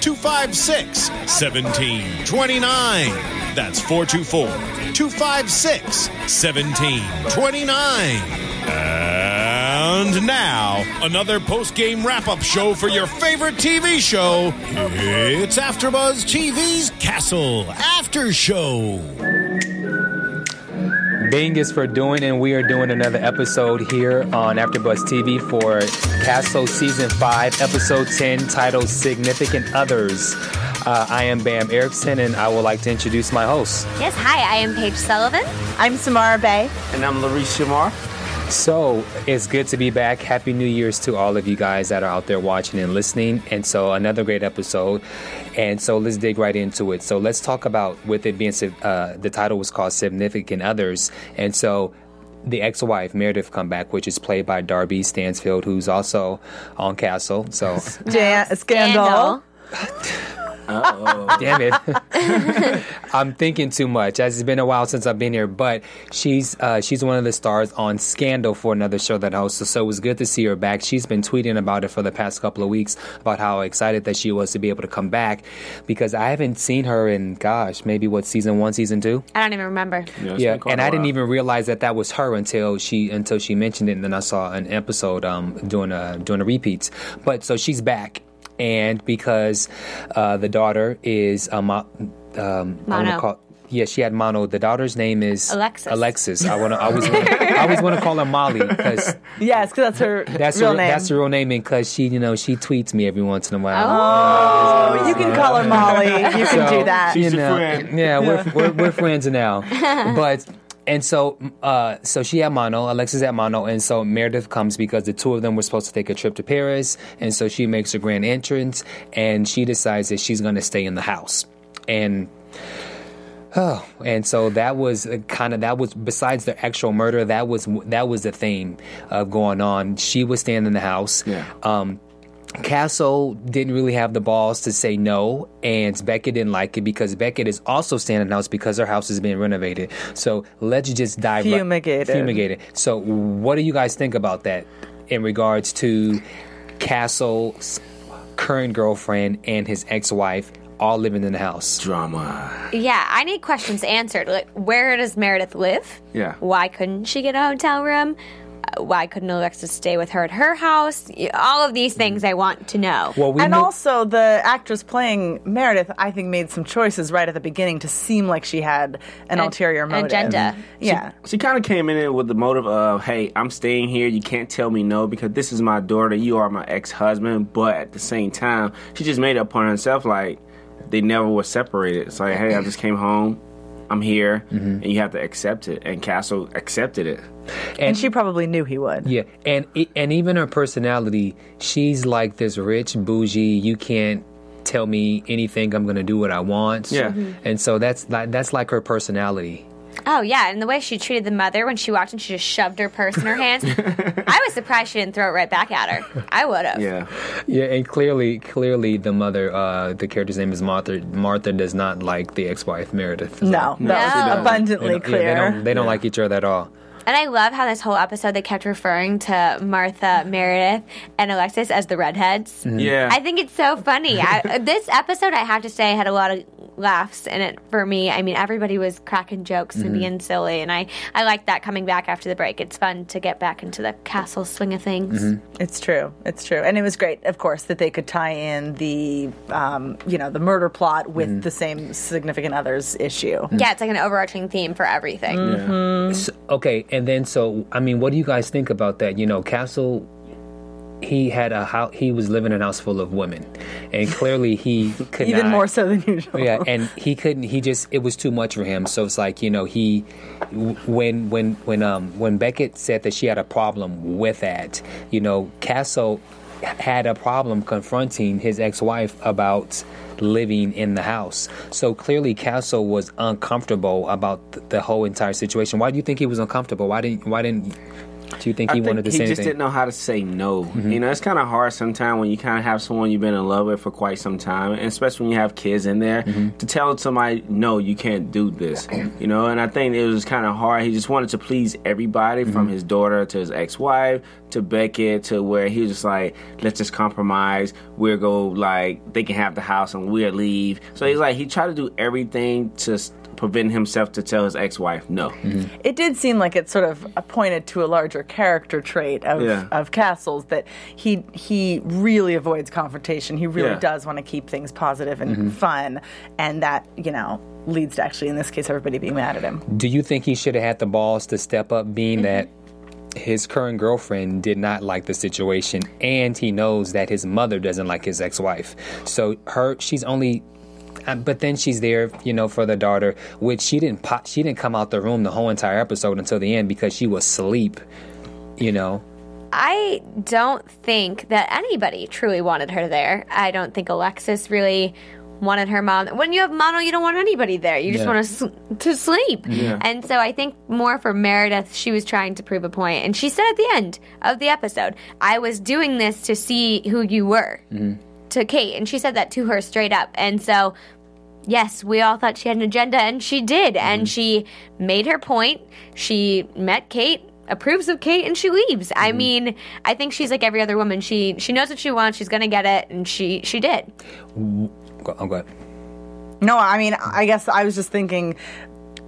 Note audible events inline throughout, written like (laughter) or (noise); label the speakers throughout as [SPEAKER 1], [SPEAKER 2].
[SPEAKER 1] 256 1729. That's 424 256 1729. And now, another post game wrap up show for your favorite TV show. It's AfterBuzz TV's Castle After Show.
[SPEAKER 2] Bing is for doing, and we are doing another episode here on AfterBuzz TV for Castle Season 5, Episode 10, titled Significant Others. Uh, I am Bamm Ericsen, and I would like to introduce my hosts.
[SPEAKER 3] Yes, hi, I am Paige Sullivan.
[SPEAKER 4] I'm Samara Bay.
[SPEAKER 5] And I'm Larice Shamar.
[SPEAKER 2] So it's good to be back. Happy New Year's to all of you guys that are out there watching and listening. And so another great episode. And so let's dig right into it. So let's talk about with it being uh, the title was called Significant Others. And so the ex-wife Meredith come back, which is played by Darby Stanchfield, who's also on Castle. So (laughs)
[SPEAKER 4] Jan- scandal. (laughs)
[SPEAKER 2] damn it, (laughs) I'm thinking too much. As it's been a while since I've been here, but she's uh, she's one of the stars on Scandal for another show that hosts. So, so it was good to see her back. She's been tweeting about it for the past couple of weeks about how excited that she was to be able to come back because I haven't seen her in gosh maybe what season one, season two.
[SPEAKER 3] I don't even remember.
[SPEAKER 5] Yeah,
[SPEAKER 2] Yeah, and I didn't even realize that that was her until she until she mentioned it, and then I saw an episode um doing a doing a repeats. But so she's back, and because uh, the daughter is a mo- um I wanna
[SPEAKER 3] Mono.
[SPEAKER 2] call yeah she had mono. The daughter's name is
[SPEAKER 3] Alexis.
[SPEAKER 2] Alexis. I want to I always wanna, I always want to call her Molly because
[SPEAKER 4] Yes, because that's her
[SPEAKER 2] that's
[SPEAKER 4] real
[SPEAKER 2] her,
[SPEAKER 4] name.
[SPEAKER 2] that's her real name, and because she you know she tweets me every once in a while.
[SPEAKER 4] oh, you can call her Molly. You can
[SPEAKER 2] So,
[SPEAKER 4] do that.
[SPEAKER 5] She's
[SPEAKER 2] you
[SPEAKER 5] your
[SPEAKER 2] know,
[SPEAKER 5] friend.
[SPEAKER 2] Yeah, we're, we're, we're friends now. (laughs) But and so uh, so she had mono, Alexis had mono, and so Meredith comes because the two of them were supposed to take a trip to Paris, and so she makes her grand entrance, and she decides that she's going to stay in the house, and. Oh, and so that was kind of that was besides the actual murder. That was that was the theme of going on. She was staying in the house.
[SPEAKER 5] Yeah.
[SPEAKER 2] Um, Castle didn't really have the balls to say no, and Beckett didn't like it because Beckett is also staying in the house because her house is being renovated. So let's just dive right-
[SPEAKER 4] Fumigated.
[SPEAKER 2] Fumigated. So what do you guys think about that in regards to Castle's current girlfriend and his ex-wife all living in the house?
[SPEAKER 5] Drama.
[SPEAKER 3] Yeah, I need questions answered. Like, where does Meredith live?
[SPEAKER 5] Yeah.
[SPEAKER 3] Why couldn't she get a hotel room? Why couldn't Alexis stay with her at her house? All of these things I want to know.
[SPEAKER 2] Well, we
[SPEAKER 4] and
[SPEAKER 2] knew-
[SPEAKER 4] also, the actress playing Meredith, I think, made some choices right at the beginning to seem like she had an
[SPEAKER 3] An-
[SPEAKER 4] ulterior motive.
[SPEAKER 3] agenda.
[SPEAKER 4] Yeah.
[SPEAKER 5] She kind of came in with the motive of, hey, I'm staying here. You can't tell me no because this is my daughter. You are my ex husband. But at the same time, she just made it upon herself like they never were separated. It's like, hey, I just came home. I'm here. Mm-hmm. And you have to accept it. And Castle accepted it.
[SPEAKER 4] And she probably knew he would.
[SPEAKER 2] Yeah, and e- and even her personality, she's like this rich bougie. You can't tell me anything. I'm gonna do what I want.
[SPEAKER 5] Yeah. Mhm.
[SPEAKER 2] and so that's like that's like her personality.
[SPEAKER 3] Oh yeah, and the way she treated the mother when she walked in, she just shoved her purse in her hands. (laughs) I was surprised she didn't throw it right back at her. I would have.
[SPEAKER 5] Yeah.
[SPEAKER 2] Yeah, and clearly, clearly, the mother, uh, the character's name is Martha. Martha does not like the ex-wife Meredith.
[SPEAKER 4] No,
[SPEAKER 5] No,
[SPEAKER 4] that
[SPEAKER 5] she.
[SPEAKER 2] They
[SPEAKER 4] abundantly
[SPEAKER 2] yeah,
[SPEAKER 4] clear.
[SPEAKER 2] they don't. They don't like each other at all.
[SPEAKER 3] And I love how this whole episode they kept referring to Martha, Meredith, and Alexis as the redheads.
[SPEAKER 5] Yeah.
[SPEAKER 3] I think it's so funny. I, (laughs) this episode, I have to say, had a lot of laughs in it for me. I mean, everybody was cracking jokes and mm-hmm. being silly, and I, I like that coming back after the break. It's fun to get back into the castle swing of things. Mm-hmm.
[SPEAKER 4] It's true. It's true, and it was great, of course, that they could tie in the, um, you know, the murder plot with mm-hmm. the same significant others issue.
[SPEAKER 3] Yeah, it's like an overarching theme for everything.
[SPEAKER 5] yeah.
[SPEAKER 2] So, okay, and then so I mean, what do you guys think about that? You know, Castle he had a house. He was living in a house full of women, and clearly he (laughs) could
[SPEAKER 4] Even
[SPEAKER 2] not-
[SPEAKER 4] more so than usual.
[SPEAKER 2] yeah, and he couldn't. He just it was too much for him. So it's like you know he when when when um when Beckett said that she had a problem with that, you know, Castle had a problem confronting his ex-wife about living in the house. So clearly Castle was uncomfortable about the whole entire situation. Why do you think he was uncomfortable? Why didn't why didn't do you think
[SPEAKER 5] I
[SPEAKER 2] he
[SPEAKER 5] think
[SPEAKER 2] wanted to
[SPEAKER 5] he
[SPEAKER 2] say
[SPEAKER 5] just
[SPEAKER 2] anything?
[SPEAKER 5] didn't know how to say no.
[SPEAKER 2] Mm-hmm.
[SPEAKER 5] You know, it's kind of hard sometimes when you kind of have someone you've been in love with for quite some time, and especially when you have kids in there,
[SPEAKER 2] Mm-hmm.
[SPEAKER 5] to tell somebody, no, you can't do this. You know, and I think it was kind of hard. He just wanted to please everybody from
[SPEAKER 2] Mm-hmm.
[SPEAKER 5] his daughter to his ex wife to Beckett to where he was just like, let's just compromise. We'll go, like, they can have the house and we'll leave. So he's like, he tried to do everything to prevent himself to tell his ex wife no.
[SPEAKER 2] Mm-hmm.
[SPEAKER 4] It did seem like it sort of pointed to a larger character trait of,
[SPEAKER 5] Yeah.
[SPEAKER 4] of Castle's that he he really avoids confrontation. He really
[SPEAKER 5] Yeah.
[SPEAKER 4] does want to keep things positive and fun, and that you know leads to actually in this case everybody being mad at him.
[SPEAKER 2] Do you think he should have had the balls to step up, being that his current girlfriend did not like the situation, and he knows that his mother doesn't like his ex-wife? So her, she's only. Uh, But then she's there, you know, for the daughter, which she didn't pop, she didn't come out the room the whole entire episode until the end because she was asleep, you know.
[SPEAKER 3] I don't think that anybody truly wanted her there. I don't think Alexis really wanted her mom. When you have mono, you don't want anybody there. You just
[SPEAKER 2] Yeah.
[SPEAKER 3] want to sl- to sleep. And so I think more for Meredith, she was trying to prove a point. point, and she said at the end of the episode, "I was doing this to see who you were." To Kate, and she said that to her straight up. And so yes, we all thought she had an agenda, and she did. And mm-hmm. she made her point. She met Kate, approves of Kate, and she leaves. I mm-hmm. mean, I think she's like every other woman. She she knows what she wants. She's gonna get it, and she she did.
[SPEAKER 2] Go, oh, go ahead.
[SPEAKER 4] No, I mean I guess I was just thinking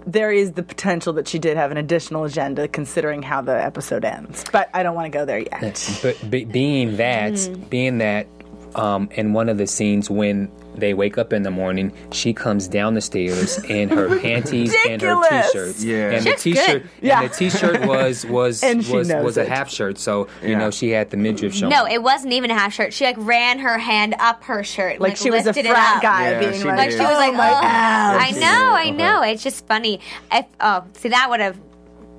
[SPEAKER 4] there is the potential that she did have an additional agenda considering how the episode ends, but I don't want to go there yet.
[SPEAKER 2] But be, being that, mm-hmm. being that, um, in one of the scenes when they wake up in the morning, she comes down the stairs in her (laughs) panties and her t-shirts.
[SPEAKER 5] Yeah.
[SPEAKER 2] and
[SPEAKER 3] She
[SPEAKER 2] the
[SPEAKER 3] looks
[SPEAKER 2] t-shirt.
[SPEAKER 4] Yeah.
[SPEAKER 2] and the t-shirt (laughs) was was
[SPEAKER 4] And
[SPEAKER 2] was
[SPEAKER 4] knows
[SPEAKER 2] was a half shirt, so you
[SPEAKER 5] Yeah.
[SPEAKER 2] know she had the midriff showing.
[SPEAKER 3] No, it wasn't even a half shirt. She like ran her hand up her shirt,
[SPEAKER 4] Like, she was a
[SPEAKER 3] lifted
[SPEAKER 4] frat guy
[SPEAKER 5] Yeah,
[SPEAKER 4] being
[SPEAKER 5] she
[SPEAKER 4] like,
[SPEAKER 3] Like she was
[SPEAKER 4] "Oh,
[SPEAKER 3] like,
[SPEAKER 4] my
[SPEAKER 3] oh,
[SPEAKER 4] abs."
[SPEAKER 3] I know, I know. It's just funny. If oh, see that would have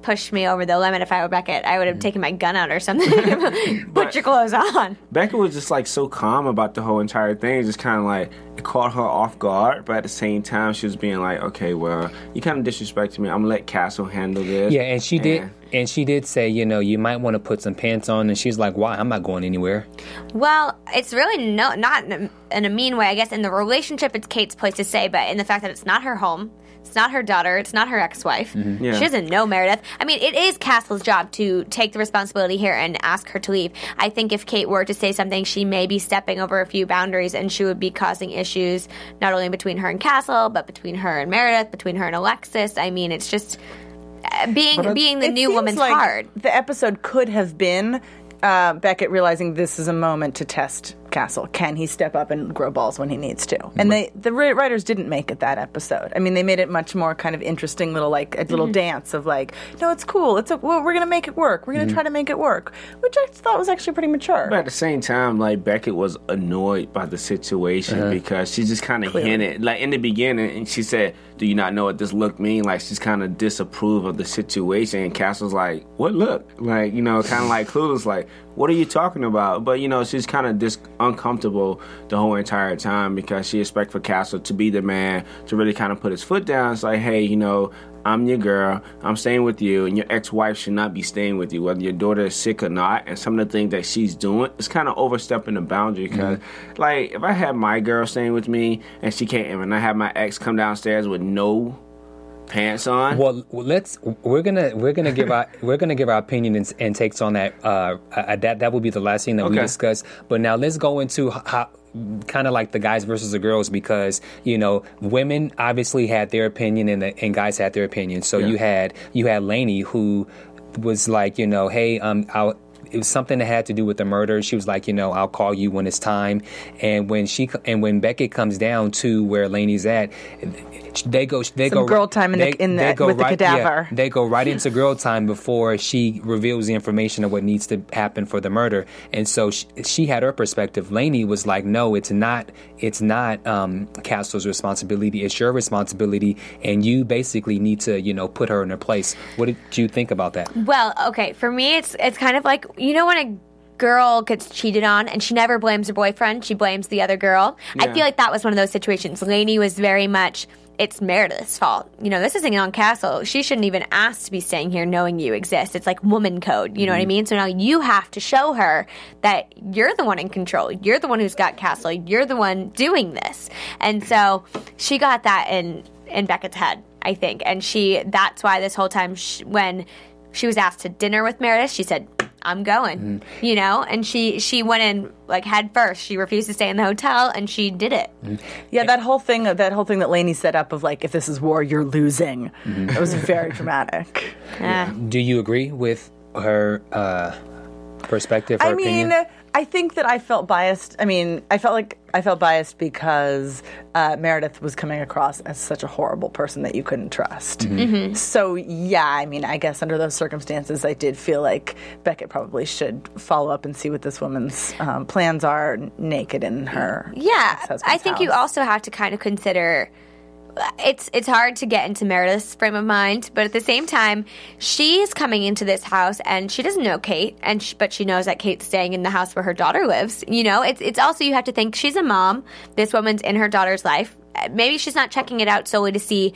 [SPEAKER 3] pushed me over the limit if I were Beckett. I would have mm. taken my gun out or something. (laughs) Put your clothes on.
[SPEAKER 5] Becca was just like so calm about the whole entire thing. Just kind of like it caught her off guard, but at the same time, she was being like, "Okay, well, you kind of disrespected me. I'm gonna let Castle handle this."
[SPEAKER 2] Yeah, and she did, and she did say, you know, you might want to put some pants on, and she's like, why? I'm not going anywhere.
[SPEAKER 3] Well, it's really no, not in a, in a mean way. I guess in the relationship, it's Kate's place to say, but in the fact that it's not her home, it's not her daughter, it's not her ex-wife. Mm-hmm.
[SPEAKER 5] Yeah.
[SPEAKER 3] She doesn't know Meredith. I mean, it is Castle's job to take the responsibility here and ask her to leave. I think if Kate were to say something, she may be stepping over a few boundaries, and she would be causing issues not only between her and Castle, but between her and Meredith, between her and Alexis. I mean, it's just being being the new woman's
[SPEAKER 4] like
[SPEAKER 3] hard.
[SPEAKER 4] The episode could have been uh, Beckett realizing this is a moment to test Castle. Can he step up and grow balls when he needs to? And they the writers didn't make it that episode. I mean, they made it much more kind of interesting little like a little mm-hmm. dance of like, no, it's cool. It's a, well, we're gonna make it work. We're gonna mm-hmm. try to make it work, which I thought was actually pretty mature.
[SPEAKER 5] But at the same time, like Beckett was annoyed by the situation uh-huh. because she just kind of hinted, like in the beginning, and she said, "Do you not know what this look mean?" Like she's kind of disapprove of the situation, and Castle's like, "What look?" Like you know, kind of like clueless, like, "What are you talking about?" But you know, she's kind of dis- uncomfortable the whole entire time because she expects for Castle to be the man to really kind of put his foot down. It's like, hey, you know. I'm your girl. I'm staying with you, and your ex-wife should not be staying with you, whether your daughter is sick or not. And some of the things that she's doing is kind of overstepping the boundary. Because, like, if I had my girl staying with me and she can't, and I have my ex come downstairs with no pants on,
[SPEAKER 2] Well, let's we're gonna we're gonna give (laughs) our we're gonna give our opinion and, and takes on that. Uh, uh, that that will be the last thing that we discuss. But now let's go into how. Kind of like the guys versus the girls because you know women obviously had their opinion and the, and guys had their opinion. So
[SPEAKER 5] Yeah.
[SPEAKER 2] you had you had Lainey who was like you know hey um I'll, it was something that had to do with the murder. She was like, you know, I'll call you when it's time. And when she and when Beckett comes down to where Laney's at, they go they
[SPEAKER 4] Some
[SPEAKER 2] go
[SPEAKER 4] girl time in the- in
[SPEAKER 2] they
[SPEAKER 4] the-
[SPEAKER 2] go
[SPEAKER 4] with the
[SPEAKER 2] right, yeah,
[SPEAKER 4] cadaver.
[SPEAKER 2] they go right into (laughs) girl time before she reveals the information of what needs to happen for the murder. And so she, she had her perspective. Laney was like, "No, it's not. It's not um, Castle's responsibility. It's your responsibility, and you basically need to, you know, put her in her place." What did you think about that?
[SPEAKER 3] Well, okay, for me, it's it's kind of like you know when a girl gets cheated on and she never blames her boyfriend, she blames the other girl. I feel like that was one of those situations. Lainey was very much. It's Meredith's fault. You know, this isn't on Castle. She shouldn't even ask to be staying here knowing you exist. It's like woman code. You know what I mm-hmm. mean? So now you have to show her that you're the one in control. You're the one who's got Castle. You're the one doing this. And so she got that in in Beckett's head, I think. And she that's why this whole time sh when she was asked to dinner with Meredith, she said, "I'm going." Mm. You know, and she she went in like head first. She refused to stay in the hotel, and she did it. Mm.
[SPEAKER 4] Yeah, that whole thing, that whole thing that Lainey set up of like, if this is war, you're losing. Mm-hmm. It was (laughs) very dramatic.
[SPEAKER 3] Yeah.
[SPEAKER 2] Do you agree with her uh, perspective? Her
[SPEAKER 4] I mean,
[SPEAKER 2] opinion?
[SPEAKER 4] I think that I felt biased. I mean, I felt like I felt biased because uh, Meredith was coming across as such a horrible person that you couldn't trust.
[SPEAKER 2] Mm-hmm.
[SPEAKER 4] So yeah, I mean, I guess under those circumstances, I did feel like Beckett probably should follow up and see what this woman's um, plans are, naked in her.
[SPEAKER 3] Yeah, I think you also have to kind of consider. It's it's hard to get into Meredith's frame of mind, but at the same time, she's coming into this house and she doesn't know Kate, and she, but she knows that Kate's staying in the house where her daughter lives. You know, it's it's also you have to think she's a mom. This woman's in her daughter's life. Maybe she's not checking it out solely to see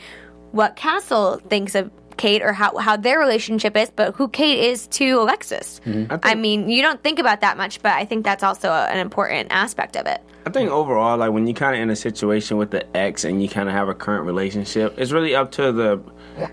[SPEAKER 3] what Castle thinks of Kate or how how their relationship is, but who Kate is to Alexis. Mm-hmm. I, mean, you don't think about that much, but I think that's also a, an important aspect of it.
[SPEAKER 5] I think overall, like when you're kind of in a situation with the ex and you kind of have a current relationship, it's really up to the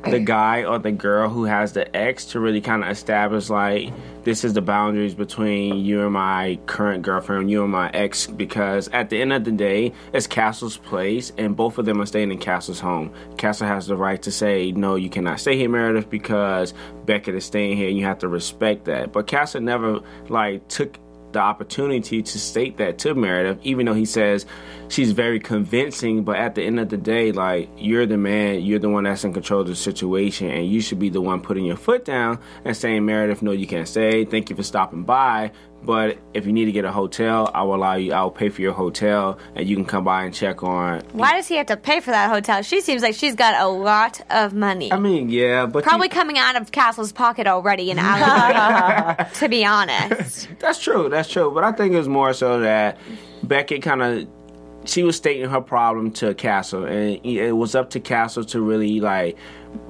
[SPEAKER 5] the guy or the girl who has the ex to really kind of establish like this is the boundaries between you and my current girlfriend, you and my ex. Because at the end of the day, it's Castle's place, and both of them are staying in Castle's home. Castle has the right to say no, you cannot stay here, Meredith, because Beckett is staying here, and you have to respect that. But Castle never like took the opportunity to state that to Meredith, even though he says she's very convincing. But at the end of the day, like you're the man, you're the one that's in control of the situation, and you should be the one putting your foot down and saying, Meredith, no, you can't stay. Thank you for stopping by. But if you need to get a hotel, I will allow you. I will pay for your hotel, and you can come by and check on.
[SPEAKER 3] Why does he have to pay for that hotel? She seems like she's got a lot of money.
[SPEAKER 5] I mean, yeah, but you-
[SPEAKER 3] Probably coming out of Castle's pocket already in alleyway, (laughs) to be honest.
[SPEAKER 5] That's true. That's true. But I think it's more so that Beckett kind of she was stating her problem to Castle, and it was up to Castle to really like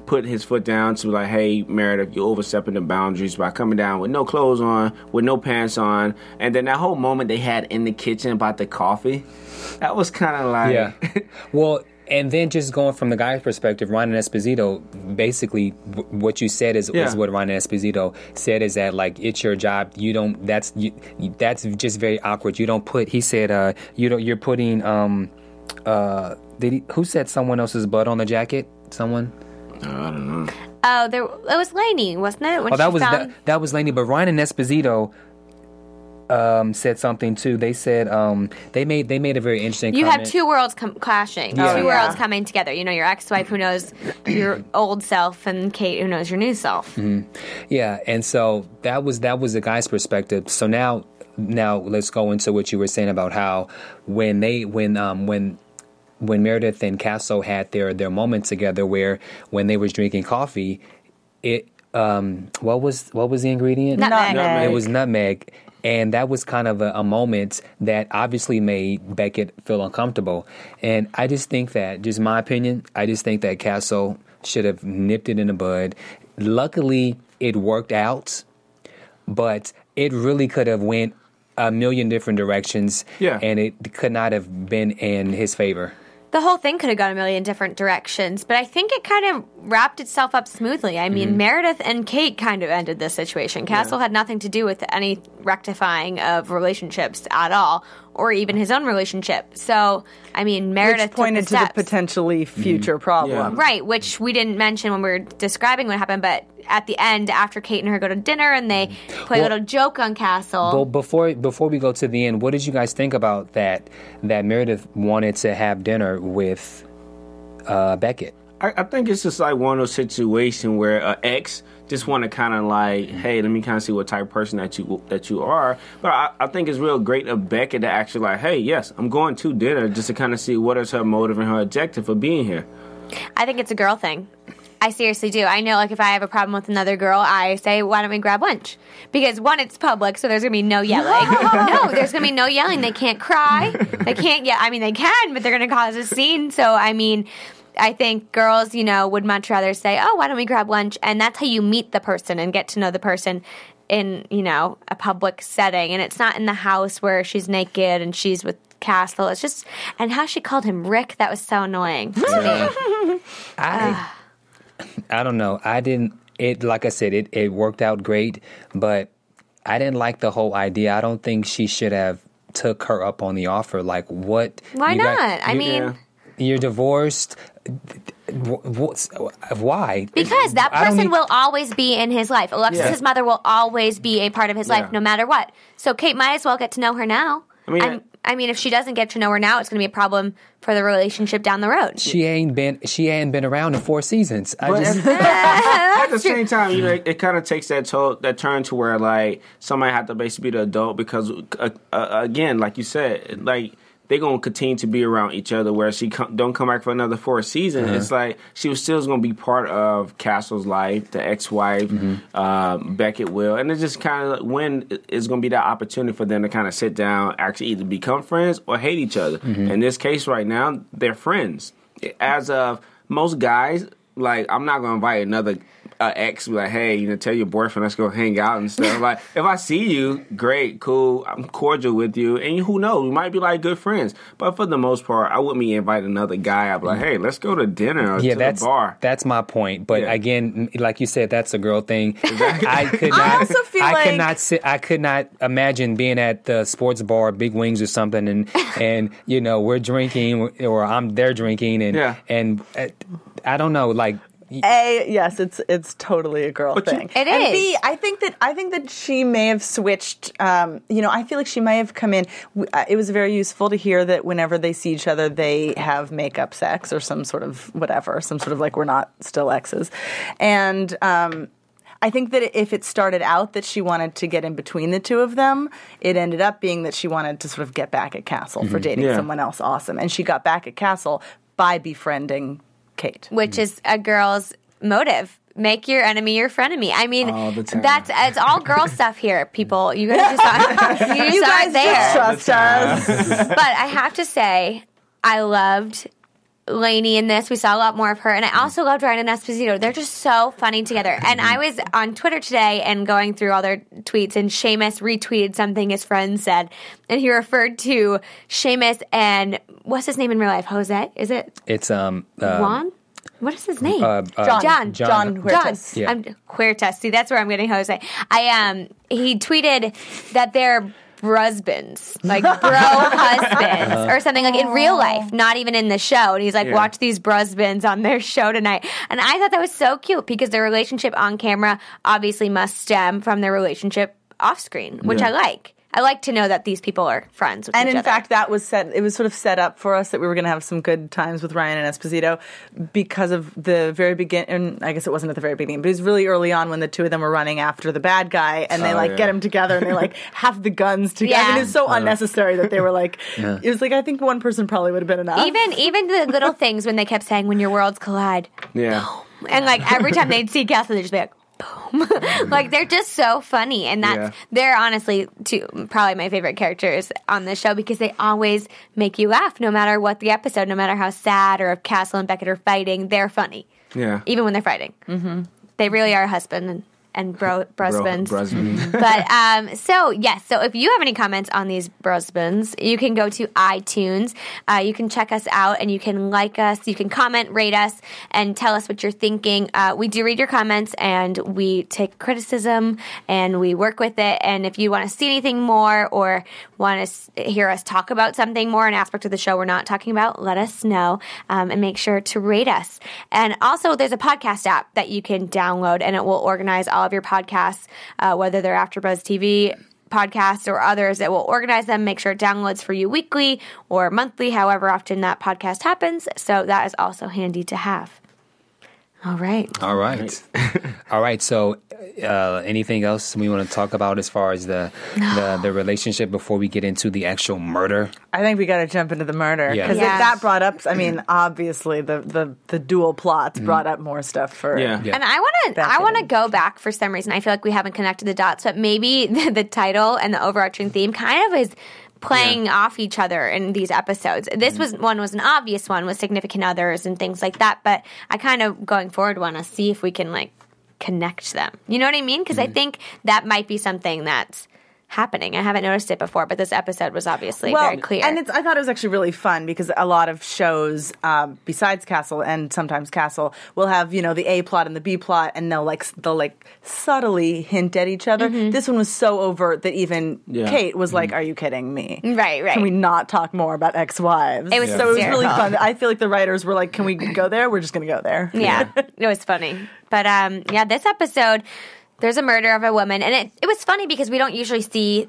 [SPEAKER 5] put his foot down to like, hey Meredith, you're overstepping the boundaries by coming down with no clothes on, with no pants on, and then that whole moment they had in the kitchen about the coffee, that was kind of like
[SPEAKER 2] Yeah. well, and then just going from the guy's perspective, Ryan Esposito, basically w- what you said is,
[SPEAKER 5] Yeah.
[SPEAKER 2] is what Ryan Esposito said is that like it's your job. You don't. That's you, that's just very awkward. You don't put. He said, uh, you don't. You're putting. Um, uh, did he? Who said someone else's blood on the jacket? Someone.
[SPEAKER 5] I don't know.
[SPEAKER 3] Oh, there it was Lainey, wasn't it? When
[SPEAKER 2] Oh, that
[SPEAKER 3] she
[SPEAKER 2] was
[SPEAKER 3] found,
[SPEAKER 2] that, that was Laney, but Ryan and Esposito um, said something too. They said um, they made they made a very interesting.
[SPEAKER 3] you
[SPEAKER 2] comment.
[SPEAKER 3] have two worlds com- clashing,
[SPEAKER 2] Yeah.
[SPEAKER 3] two
[SPEAKER 4] Yeah.
[SPEAKER 3] worlds coming together. You know, your ex-wife who knows your old self, and Kate who knows your new self.
[SPEAKER 2] Yeah, and so that was that was the guy's perspective. So now now let's go into what you were saying about how when they when um when when Meredith and Castle had their their moment together where when they was drinking coffee, it um what was what was the ingredient?
[SPEAKER 3] Nutmeg.
[SPEAKER 4] Nutmeg.
[SPEAKER 2] It was nutmeg. And that was kind of a, a moment that obviously made Beckett feel uncomfortable. And I just think that, just my opinion, I just think that Castle should have nipped it in the bud. Luckily, it worked out, but it really could have went a million different directions.
[SPEAKER 5] Yeah.
[SPEAKER 2] And it could not have been in his favor.
[SPEAKER 3] The whole thing could have gone a million different directions, but I think it kind of wrapped itself up smoothly. I mean, mm-hmm. Meredith and Kate kind of ended this situation. Castle had nothing to do with any rectifying of relationships at all, or even his own relationship. So, I mean, Meredith
[SPEAKER 4] Which pointed
[SPEAKER 3] took
[SPEAKER 4] to
[SPEAKER 3] the
[SPEAKER 4] the
[SPEAKER 3] steps.
[SPEAKER 4] potentially future mm-hmm. problem.
[SPEAKER 3] Right, which we didn't mention when we were describing what happened, but at the end, after Kate and her go to dinner and they play a little joke on Castle.
[SPEAKER 2] Well, before before we go to the end, what did you guys think about that? That Meredith wanted to have dinner with uh, Beckett.
[SPEAKER 5] I, I think it's just like one of those situations where an ex just want to kind of like, hey, let me kind of see what type of person that you that you are. But I, I think it's real great of Beckett to actually like, hey, yes, I'm going to dinner just to kind of see what is her motive and her objective for being here.
[SPEAKER 3] I think it's a girl thing. I seriously do. I know, like, if I have a problem with another girl, I say, why don't we grab lunch? Because, one, it's public, so there's going to be no yelling. (laughs) (laughs) no, there's going to be no yelling. They can't cry. They can't yell. I mean, they can, but they're going to cause a scene. So, I mean, I think girls, you know, would much rather say, oh, why don't we grab lunch? And that's how you meet the person and get to know the person in, you know, a public setting. And it's not in the house where she's naked and she's with Castle. It's just, and how she called him Rick, that was so annoying to me. (laughs)
[SPEAKER 2] I I don't know. I didn't. It like I said, it it worked out great, but I didn't like the whole idea. I don't think she should have took her up on the offer. Like what?
[SPEAKER 3] Why
[SPEAKER 2] you got-
[SPEAKER 3] not? I mean,
[SPEAKER 5] Yeah.
[SPEAKER 2] you're divorced. Why?
[SPEAKER 3] because that person
[SPEAKER 2] need-
[SPEAKER 3] will always be in his life. Alexis's
[SPEAKER 5] Yeah.
[SPEAKER 3] mother will always be a part of his life,
[SPEAKER 5] Yeah.
[SPEAKER 3] no matter what. So Kate might as well get to know her now.
[SPEAKER 5] I mean,
[SPEAKER 3] I'm- I mean, if she doesn't get to know her now, it's going to be a problem for the relationship down the road.
[SPEAKER 2] She ain't been. She ain't been around in four seasons. I
[SPEAKER 5] But
[SPEAKER 2] just.
[SPEAKER 5] at, (laughs) (laughs) at the same time, you know, it, it kind of takes that to- that turn to where like somebody have to basically be the adult because uh, uh, again, like you said, like they're gonna continue to be around each other. Where she come, don't come back for another fourth season, uh-huh. it's like she was still gonna be part of Castle's life, the ex-wife, um, Beckett will, and it's just kind of when is gonna be that opportunity for them to kind of sit down, actually either become friends or hate each other. Mm-hmm. In this case, right now, they're friends. As of most guys, like I'm not gonna invite another uh, ex. Be like, hey, you know, tell your boyfriend let's go hang out and stuff. like, (laughs) if I see you, great, cool, I'm cordial with you, and who knows, we might be like good friends. But for the most part, I wouldn't be invite another guy. I'd be like, hey, let's go to dinner or
[SPEAKER 2] Yeah,
[SPEAKER 5] to
[SPEAKER 2] that's
[SPEAKER 5] the bar.
[SPEAKER 2] that's my point. But
[SPEAKER 5] Yeah.
[SPEAKER 2] again, like you said, that's a girl thing. I could (laughs) not.
[SPEAKER 4] also feel
[SPEAKER 2] I could not sit. I could not imagine being at the sports bar, Big Wings or something, and (laughs) and you know we're drinking or I'm there drinking, and
[SPEAKER 5] Yeah.
[SPEAKER 2] and uh, I don't know, like.
[SPEAKER 4] A yes, it's it's totally a girl
[SPEAKER 5] But you-
[SPEAKER 4] thing.
[SPEAKER 3] It
[SPEAKER 4] and
[SPEAKER 3] is.
[SPEAKER 4] B, I think that I think that she may have switched. Um, you know, I feel like she may have come in. uh, It was very useful to hear that whenever they see each other, they have makeup sex or some sort of whatever, some sort of like we're not still exes, and. Um, I think that if it started out that she wanted to get in between the two of them, it ended up being that she wanted to sort of get back at Castle for dating
[SPEAKER 5] Yeah.
[SPEAKER 4] someone else awesome. And she got back at Castle by befriending Kate.
[SPEAKER 3] which is a girl's motive. Make your enemy your frenemy. I mean,
[SPEAKER 5] All the time.
[SPEAKER 3] that's it's all girl stuff here, people. You guys just aren't, (laughs) you just
[SPEAKER 4] You guys
[SPEAKER 3] aren't there.
[SPEAKER 4] just trust us.
[SPEAKER 3] but I have to say, I loved Lainey in this. We saw a lot more of her, and I also loved Ryan and Esposito. They're just so funny together. And I was on Twitter today and going through all their tweets, and Seamus retweeted something his friend said, and he referred to Seamus and what's his name in real life? Jose? Is it
[SPEAKER 2] It's um uh,
[SPEAKER 3] Juan? What is his name?
[SPEAKER 2] uh, uh,
[SPEAKER 4] John.
[SPEAKER 3] John.
[SPEAKER 2] John.
[SPEAKER 4] Jon Huertas.
[SPEAKER 3] John.
[SPEAKER 2] Yeah.
[SPEAKER 3] I'm Huertas. See, that's where I'm getting Jose. I um he tweeted that they're brusbands, like (laughs) bro husbands or something like in real life, not even in the show. And he's like,
[SPEAKER 5] Yeah.
[SPEAKER 3] watch these brusbands on their show tonight. And I thought that was so cute because their relationship on camera obviously must stem from their relationship off screen, which
[SPEAKER 5] Yeah.
[SPEAKER 3] I like. I like to know that these people are friends with
[SPEAKER 4] And
[SPEAKER 3] each
[SPEAKER 4] in
[SPEAKER 3] other.
[SPEAKER 4] fact, that was set. It was sort of set up for us that we were going to have some good times with Ryan and Esposito because of the very beginning. And I guess it wasn't at the very beginning, but it was really early on when the two of them were running after the bad guy, and they
[SPEAKER 5] Oh,
[SPEAKER 4] like
[SPEAKER 5] yeah.
[SPEAKER 4] get him together, and they like (laughs) have the guns together. I
[SPEAKER 3] Yeah.
[SPEAKER 4] mean, it's so unnecessary that they were like. (laughs) It was like I think one person probably would have been enough.
[SPEAKER 3] even even the little things when they kept saying when your worlds collide.
[SPEAKER 5] yeah.
[SPEAKER 3] Oh, and like every time they'd see Castle, they'd just be like, boom. (laughs) like they're just so funny. And that's,
[SPEAKER 5] Yeah.
[SPEAKER 3] they're honestly two, probably my favorite characters on the show because they always make you laugh no matter what the episode, no matter how sad or if Castle and Beckett are fighting, they're funny.
[SPEAKER 5] Yeah.
[SPEAKER 3] Even when they're fighting. Mm-hmm. They really are husband and, and bro brosbins.
[SPEAKER 5] Brosman. (laughs)
[SPEAKER 3] but um, so yes, so if you have any comments on these brosbins, you can go to iTunes. Uh, you can check us out and you can like us. You can comment, rate us, and tell us what you're thinking. Uh, we do read your comments and we take criticism and we work with it. And if you want to see anything more or want to s- hear us talk about something more, an aspect of the show we're not talking about, let us know um, and make sure to rate us. And also, there's a podcast app that you can download and it will organize all of your podcasts, uh, whether they're AfterBuzz TV podcasts or others. that will organize them, make sure it downloads for you weekly or monthly, however often that podcast happens. So that is also handy to have. All right.
[SPEAKER 2] All right. All right. (laughs) So, uh, anything else we want to talk about as far as the, the (sighs) the relationship before we get into the actual murder?
[SPEAKER 4] I think we got to jump into the murder because
[SPEAKER 3] Yeah.
[SPEAKER 4] that brought up. I mean, obviously the the the dual plots brought up more stuff for
[SPEAKER 5] Yeah.
[SPEAKER 2] Yeah.
[SPEAKER 3] And I want to I want to go back for some reason. I feel like we haven't connected the dots, but maybe (laughs) the, the title and the overarching theme kind of is playing off each other in these episodes. This was one was an obvious one with significant others and things like that, but I kind of going forward want to see if we can like connect them. You know what I mean? Because I mm. think that might be something that's happening. I haven't noticed it before, but this episode was obviously very clear.
[SPEAKER 4] And it's, I thought it was actually really fun because a lot of shows, um, besides Castle and sometimes Castle, will have you know the A plot and the B plot, and they'll like they'll like subtly hint at each other.
[SPEAKER 3] Mm-hmm.
[SPEAKER 4] This one was so overt that even
[SPEAKER 5] Yeah.
[SPEAKER 4] Kate was like, "Are you kidding me?"
[SPEAKER 3] Right, right.
[SPEAKER 4] Can we not talk more about ex-wives?
[SPEAKER 3] It was
[SPEAKER 4] so it was really fun. I feel like the writers were like, "Can we go there? We're just going to go there."
[SPEAKER 3] Yeah, it was funny. But um, yeah, this episode, there's a murder of a woman, and it it was funny because we don't usually see,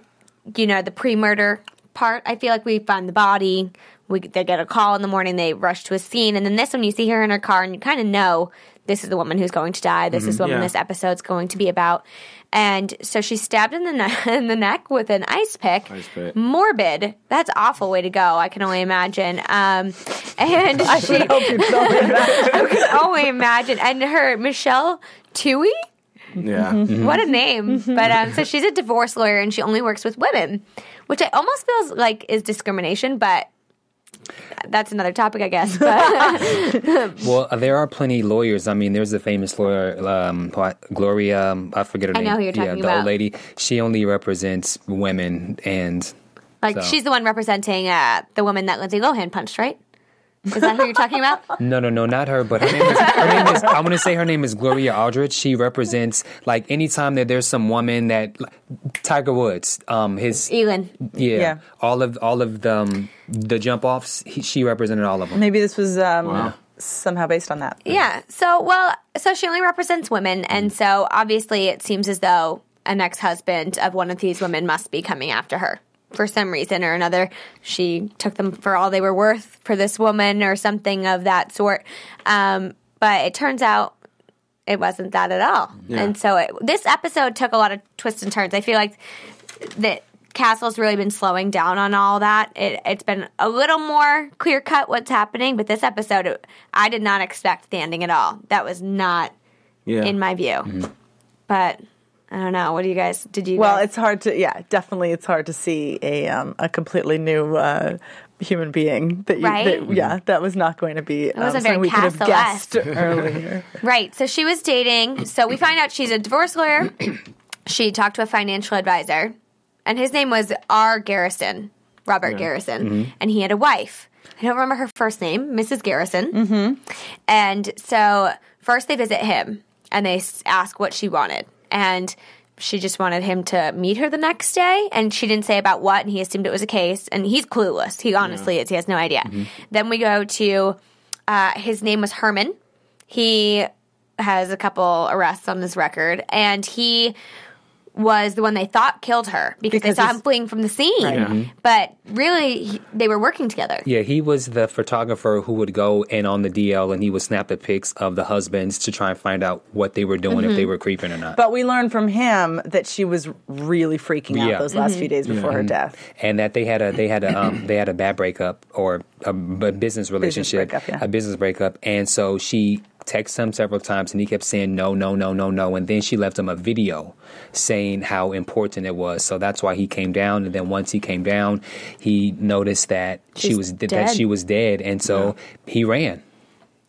[SPEAKER 3] you know, the pre-murder part. I feel like we find the body. We they get a call in the morning. They rush to a scene, and then this one you see her in her car, and you kind of know this is the woman who's going to die. This is the woman
[SPEAKER 5] Yeah.
[SPEAKER 3] this episode's going to be about. And so she's stabbed in the ne- (laughs) in the neck with an ice pick.
[SPEAKER 5] Ice pick.
[SPEAKER 3] Morbid. That's awful way to go. I can only imagine. Um, and (laughs) she,
[SPEAKER 4] hope you don't do (laughs) that.
[SPEAKER 3] I can only imagine. And her Michelle Tui,
[SPEAKER 5] Yeah.
[SPEAKER 3] what a name! But um, so she's a divorce lawyer and she only works with women, which I almost feels like is discrimination, but that's another topic, I guess. (laughs) (laughs)
[SPEAKER 2] Well, uh, there are plenty lawyers. I mean, there's a famous lawyer, um, Gloria. Um, I forget her
[SPEAKER 3] I
[SPEAKER 2] name.
[SPEAKER 3] know who you're
[SPEAKER 2] yeah,
[SPEAKER 3] talking
[SPEAKER 2] the
[SPEAKER 3] about.
[SPEAKER 2] old lady. She only represents women, and
[SPEAKER 3] like
[SPEAKER 2] So-
[SPEAKER 3] she's the one representing uh, the woman that Lindsay Lohan punched, right? Is that who you're talking about? (laughs)
[SPEAKER 2] no, no, no, not her. But her name is. Her name is. I'm gonna say her name is Gloria Aldrich. She represents like anytime that there's some woman that like, Tiger Woods. Um, his
[SPEAKER 3] Elin.
[SPEAKER 2] yeah,
[SPEAKER 4] Yeah.
[SPEAKER 2] all of all of the um, the jump offs. He, she represented all of them.
[SPEAKER 4] Maybe this was um,
[SPEAKER 5] Wow.
[SPEAKER 4] somehow based on that.
[SPEAKER 3] Yeah. So, well, so she only represents women. And so obviously it seems as though an ex husband of one of these women must be coming after her for some reason or another. She took them for all they were worth for this woman or something of that sort. Um, but it turns out it wasn't that at all.
[SPEAKER 5] Yeah.
[SPEAKER 3] And so it, this episode took a lot of twists and turns. I feel like that Castle's really been slowing down on all that. It, it's been a little more clear cut what's happening, but this episode, it, I did not expect the ending at all. That was not
[SPEAKER 5] Yeah.
[SPEAKER 3] in my view.
[SPEAKER 2] Mm-hmm.
[SPEAKER 3] But I don't know. What do you guys? Did you?
[SPEAKER 4] Well,
[SPEAKER 3] guys,
[SPEAKER 4] it's hard to yeah, definitely it's hard to see a um, a completely new uh, human being that you
[SPEAKER 3] Right?
[SPEAKER 4] that, yeah that was not going to be um,
[SPEAKER 3] wasn't
[SPEAKER 4] something
[SPEAKER 3] very
[SPEAKER 4] we could have guessed earlier. (laughs)
[SPEAKER 3] Right. So she was dating. So we find out she's a divorce lawyer. (clears throat) she talked to a financial advisor, and his name was R. Garrison, Robert Garrison, and he had a wife. I don't remember her first name, Mrs. Garrison. Mm-hmm. And so first they visit him, and they ask what she wanted, and she just wanted him to meet her the next day, and she didn't say about what, and he assumed it was a case, and he's clueless. He honestly is. He has no idea. Then we go to uh, his name was Herman. He has a couple arrests on his record, and he was the one they thought killed her because,
[SPEAKER 4] Because
[SPEAKER 3] they saw him fleeing from the scene. Mm-hmm. But really, he, they were working together.
[SPEAKER 2] Yeah, he was the photographer who would go in on the DL and he would snap the pics of the husbands to try and find out what they were doing, if they mm-hmm. were creeping or not.
[SPEAKER 4] But we learned from him that she was really freaking out
[SPEAKER 2] Yeah.
[SPEAKER 4] those last mm-hmm. few days before her death.
[SPEAKER 2] and that they had a they had a um, (clears throat) they had a bad breakup or a business relationship,
[SPEAKER 4] breakup, yeah.
[SPEAKER 2] a business breakup, and so she texted him several times, and he kept saying no, no, no, no, no, and then she left him a video saying how important it was. So that's why he came down, and then once he came down, he noticed that she
[SPEAKER 3] She's
[SPEAKER 2] was that
[SPEAKER 3] dead.
[SPEAKER 2] she was dead, and so he ran.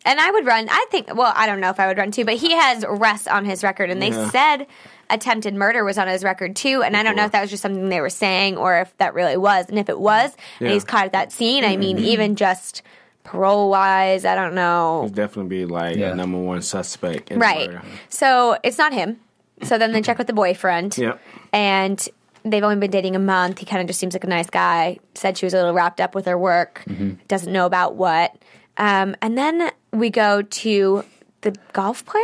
[SPEAKER 3] and I would run. I think. Well, I don't know if I would run too, but he has arrests on his record, and they
[SPEAKER 5] Yeah.
[SPEAKER 3] said attempted murder was on his record too. And I don't know if that was just something they were saying or if that really was. And if it was, and he's caught at that scene, I mean, mm-hmm. even just parole wise, I don't know.
[SPEAKER 5] He'd definitely be like
[SPEAKER 2] Yeah.
[SPEAKER 5] a number one suspect. In
[SPEAKER 3] Right.
[SPEAKER 5] The murder.
[SPEAKER 3] So it's not him. So then they check with the boyfriend.
[SPEAKER 5] Yep.
[SPEAKER 3] And they've only been dating a month. He kind of just seems like a nice guy. Said she was a little wrapped up with her work. Doesn't know about what. Um, and then we go to the golf player.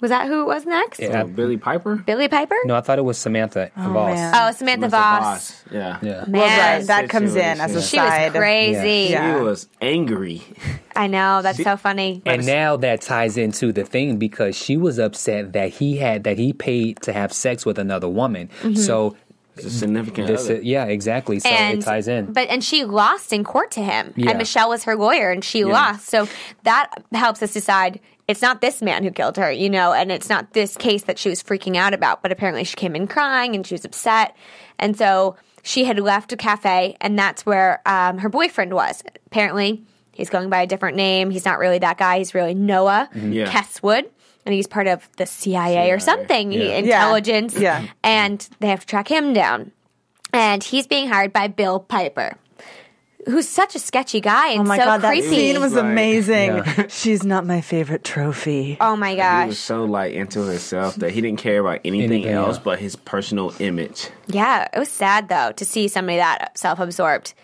[SPEAKER 3] Was that who it was next?
[SPEAKER 2] Yeah.
[SPEAKER 5] So Billy Piper.
[SPEAKER 3] Billy Piper?
[SPEAKER 2] No, I thought it was Samantha oh, the boss.
[SPEAKER 4] man.
[SPEAKER 3] Oh, Samantha, Voss.
[SPEAKER 5] Yeah.
[SPEAKER 2] Yeah.
[SPEAKER 3] Man,
[SPEAKER 4] Well, right, that comes in as a
[SPEAKER 3] she was crazy.
[SPEAKER 4] Yeah.
[SPEAKER 5] He was angry.
[SPEAKER 3] I know. That's so funny.
[SPEAKER 2] And now that ties into the thing because she was upset that he had that he paid to have sex with another woman. Mm-hmm. So
[SPEAKER 5] It's a significant
[SPEAKER 2] this,
[SPEAKER 5] other.
[SPEAKER 2] yeah, exactly. So it ties in.
[SPEAKER 3] But and she lost in court to him,
[SPEAKER 2] Yeah.
[SPEAKER 3] and Michelle was her lawyer, and she lost. So that helps us decide it's not this man who killed her, you know, and it's not this case that she was freaking out about. But apparently, she came in crying and she was upset, and so she had left a cafe, and that's where um, her boyfriend was. Apparently, he's going by a different name. He's not really that guy. He's really Noah
[SPEAKER 5] Yeah.
[SPEAKER 3] Kesswood. And he's part of the CIA, or
[SPEAKER 5] CIA.
[SPEAKER 3] something, He-
[SPEAKER 2] Yeah.
[SPEAKER 3] intelligence.
[SPEAKER 4] Yeah.
[SPEAKER 3] And they have to track him down and he's being hired by Bill Piper, who's such a sketchy guy oh and
[SPEAKER 4] Oh my
[SPEAKER 3] so
[SPEAKER 4] god, that
[SPEAKER 3] creepy.
[SPEAKER 4] scene was
[SPEAKER 5] Right.
[SPEAKER 4] amazing.
[SPEAKER 2] Yeah. (laughs)
[SPEAKER 4] She's not my favorite trophy.
[SPEAKER 3] oh my gosh, He
[SPEAKER 5] was so like into himself that he didn't care about anything,
[SPEAKER 2] Anything,
[SPEAKER 5] else
[SPEAKER 2] yeah.
[SPEAKER 5] but his personal image.
[SPEAKER 3] yeah, it was sad though to see somebody that self-absorbed.